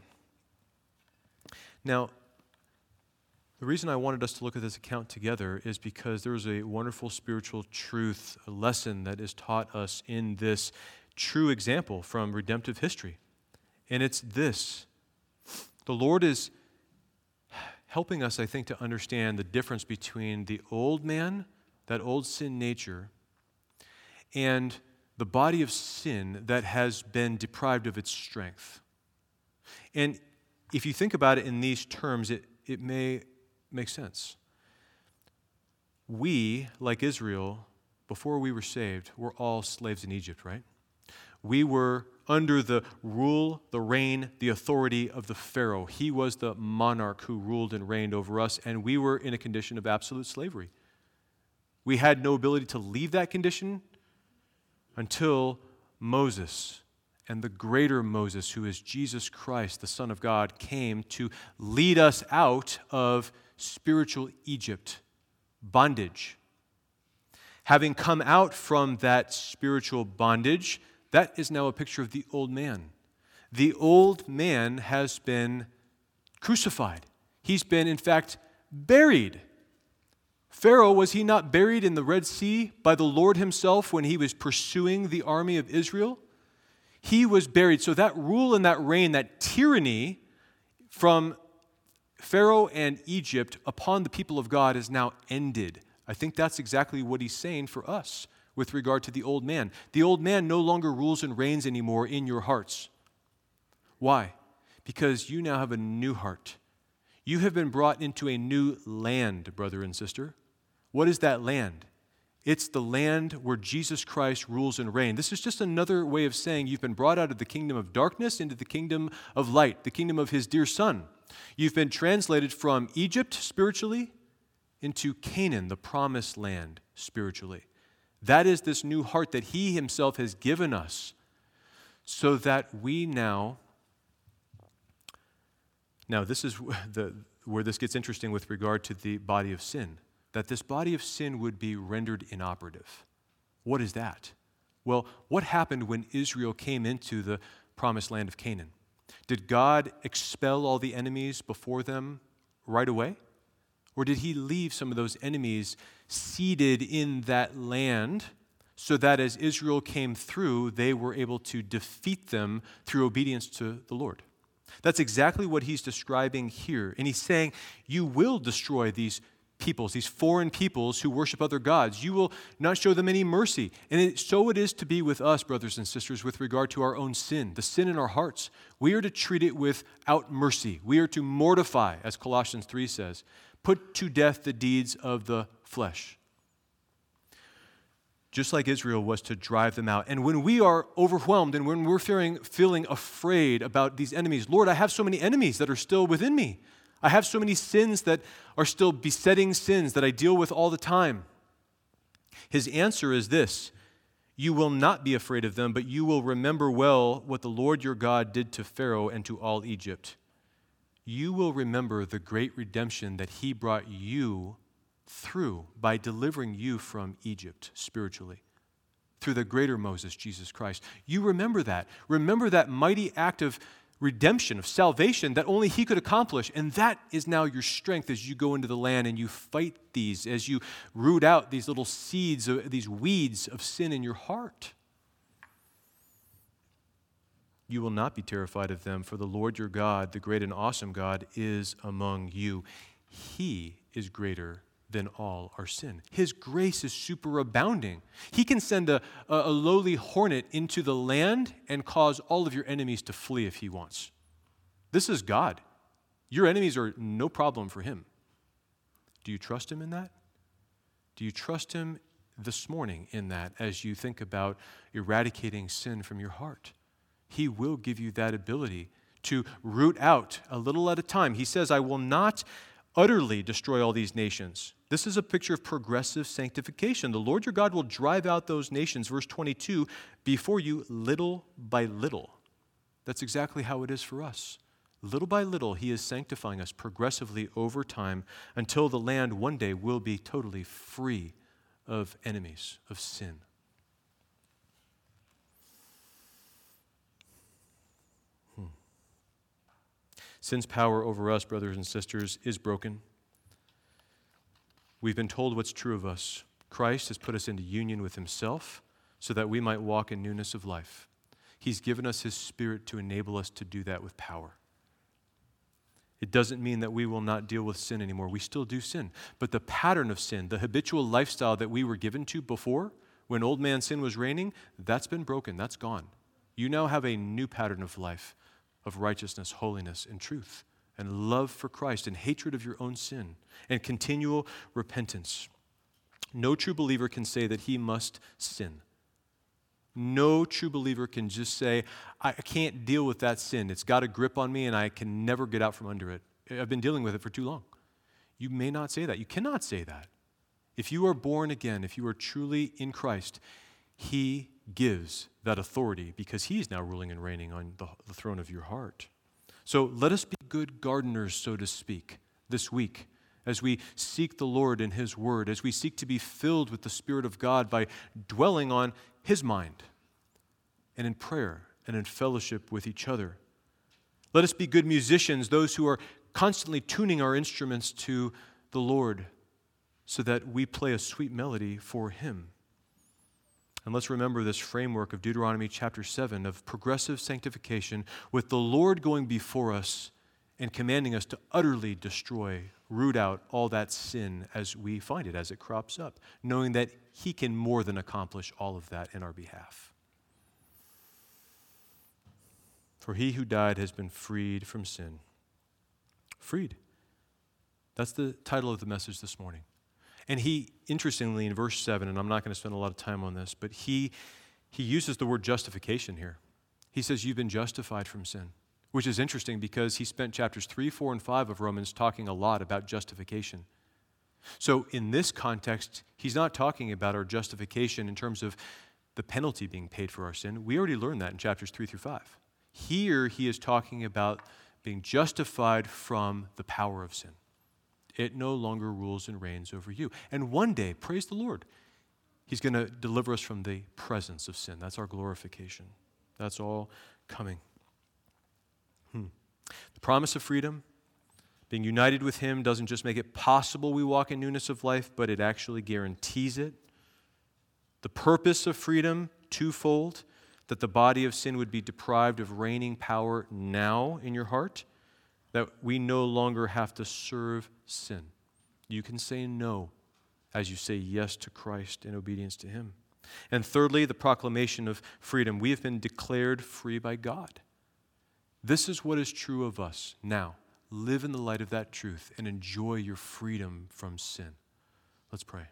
Now, the reason I wanted us to look at this account together is because there is a wonderful spiritual truth, a lesson that is taught us in this true example from redemptive history. And it's this the Lord is helping us, I think, to understand the difference between the old man, that old sin nature, and the body of sin that has been deprived of its strength. And if you think about it in these terms, it, it may make sense. We, like Israel, before we were saved, were all slaves in Egypt, right? We were under the rule, the reign, the authority of the Pharaoh. He was the monarch who ruled and reigned over us, and we were in a condition of absolute slavery. We had no ability to leave that condition until Moses and the greater Moses, who is Jesus Christ, the Son of God, came to lead us out of spiritual Egypt, bondage. Having come out from that spiritual bondage, that is now a picture of the old man. The old man has been crucified. He's been, in fact, buried. Pharaoh, was he not buried in the Red Sea by the Lord himself when he was pursuing the army of Israel? He was buried. So that rule and that reign, that tyranny from Pharaoh and Egypt upon the people of God is now ended. I think that's exactly what he's saying for us with regard to the old man. The old man no longer rules and reigns anymore in your hearts. Why? Because you now have a new heart. You have been brought into a new land, brother and sister. What is that land? It's the land where Jesus Christ rules and reigns. This is just another way of saying you've been brought out of the kingdom of darkness into the kingdom of light, the kingdom of his dear Son. You've been translated from Egypt spiritually into Canaan, the promised land spiritually. That is this new heart that He Himself has given us so that we now. Now, this is the, where this gets interesting with regard to the body of sin. That this body of sin would be rendered inoperative. What is that? Well, what happened when Israel came into the promised land of Canaan? Did God expel all the enemies before them right away? Or did he leave some of those enemies seated in that land so that as Israel came through, they were able to defeat them through obedience to the Lord? That's exactly what he's describing here. And he's saying, You will destroy these peoples, these foreign peoples who worship other gods. You will not show them any mercy. And it, so it is to be with us, brothers and sisters, with regard to our own sin, the sin in our hearts. We are to treat it without mercy. We are to mortify, as Colossians 3 says, put to death the deeds of the flesh. Just like Israel was to drive them out. And when we are overwhelmed and when we're feeling, feeling afraid about these enemies, Lord, I have so many enemies that are still within me. I have so many sins that are still besetting sins that I deal with all the time. His answer is this You will not be afraid of them, but you will remember well what the Lord your God did to Pharaoh and to all Egypt. You will remember the great redemption that he brought you through by delivering you from Egypt spiritually through the greater Moses, Jesus Christ. You remember that. Remember that mighty act of redemption, of salvation that only He could accomplish. And that is now your strength as you go into the land and you fight these, as you root out these little seeds, of these weeds of sin in your heart. You will not be terrified of them, for the Lord your God, the great and awesome God, is among you. He is greater than all our sin. His grace is superabounding. He can send a, a, lowly hornet into the land and cause all of your enemies to flee if he wants. This is God. Your enemies are no problem for him. Do you trust him in that? Do you trust him this morning in that as you think about eradicating sin from your heart? He will give you that ability to root out a little at a time. He says, I will not utterly destroy all these nations. This is a picture of progressive sanctification. The Lord your God will drive out those nations, verse 22, before you little by little. That's exactly how it is for us. Little by little, He is sanctifying us progressively over time until the land one day will be totally free of enemies, of sin. Sin's power over us, brothers and sisters, is broken. We've been told what's true of us. Christ has put us into union with Himself so that we might walk in newness of life. He's given us His Spirit to enable us to do that with power. It doesn't mean that we will not deal with sin anymore. We still do sin. But the pattern of sin, the habitual lifestyle that we were given to before, when old man sin was reigning, that's been broken. That's gone. You now have a new pattern of life, of righteousness, holiness, and truth and love for Christ and hatred of your own sin and continual repentance. No true believer can say that he must sin. No true believer can just say, I can't deal with that sin. It's got a grip on me and I can never get out from under it. I've been dealing with it for too long. You may not say that. You cannot say that. If you are born again, if you are truly in Christ, He gives that authority because He is now ruling and reigning on the, the throne of your heart. So let us be good gardeners, so to speak, this week as we seek the Lord in His Word, as we seek to be filled with the Spirit of God by dwelling on His mind and in prayer and in fellowship with each other. Let us be good musicians, those who are constantly tuning our instruments to the Lord so that we play a sweet melody for Him. And let's remember this framework of Deuteronomy chapter 7 of progressive sanctification with the Lord going before us and commanding us to utterly destroy, root out all that sin as we find it, as it crops up, knowing that He can more than accomplish all of that in our behalf. For he who died has been freed from sin. Freed. That's the title of the message this morning. And he, interestingly, in verse 7, and I'm not going to spend a lot of time on this, but he, he uses the word justification here. He says, You've been justified from sin, which is interesting because he spent chapters 3, 4, and 5 of Romans talking a lot about justification. So, in this context, he's not talking about our justification in terms of the penalty being paid for our sin. We already learned that in chapters 3 through 5. Here, he is talking about being justified from the power of sin. It no longer rules and reigns over you. And one day, praise the Lord, He's going to deliver us from the presence of sin. That's our glorification. That's all coming. Hmm. The promise of freedom, being united with Him, doesn't just make it possible we walk in newness of life, but it actually guarantees it. The purpose of freedom, twofold that the body of sin would be deprived of reigning power now in your heart, that we no longer have to serve sin. You can say no as you say yes to Christ in obedience to Him. And thirdly, the proclamation of freedom. We have been declared free by God. This is what is true of us now. Live in the light of that truth and enjoy your freedom from sin. Let's pray.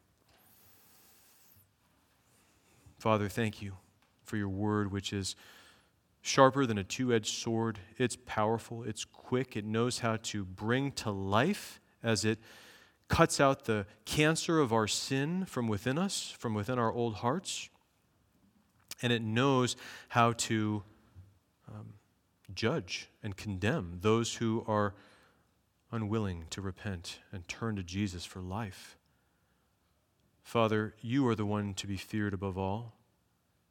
Father, thank you for your word, which is sharper than a two edged sword. It's powerful, it's quick, it knows how to bring to life as it cuts out the cancer of our sin from within us, from within our old hearts. and it knows how to um, judge and condemn those who are unwilling to repent and turn to Jesus for life. Father, you are the one to be feared above all.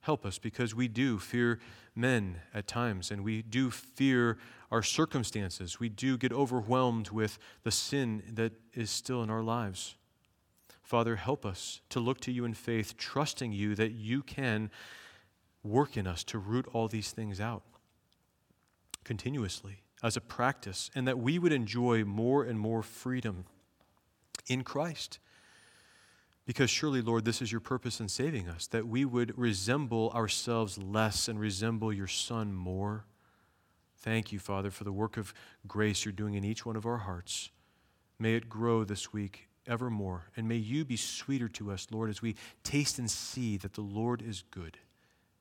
Help us because we do fear men at times and we do fear our circumstances. We do get overwhelmed with the sin that is still in our lives. Father, help us to look to you in faith, trusting you that you can work in us to root all these things out continuously as a practice, and that we would enjoy more and more freedom in Christ. Because surely, Lord, this is your purpose in saving us, that we would resemble ourselves less and resemble your Son more. Thank you, Father, for the work of grace you're doing in each one of our hearts. May it grow this week evermore, and may you be sweeter to us, Lord, as we taste and see that the Lord is good.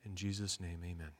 In Jesus' name, amen.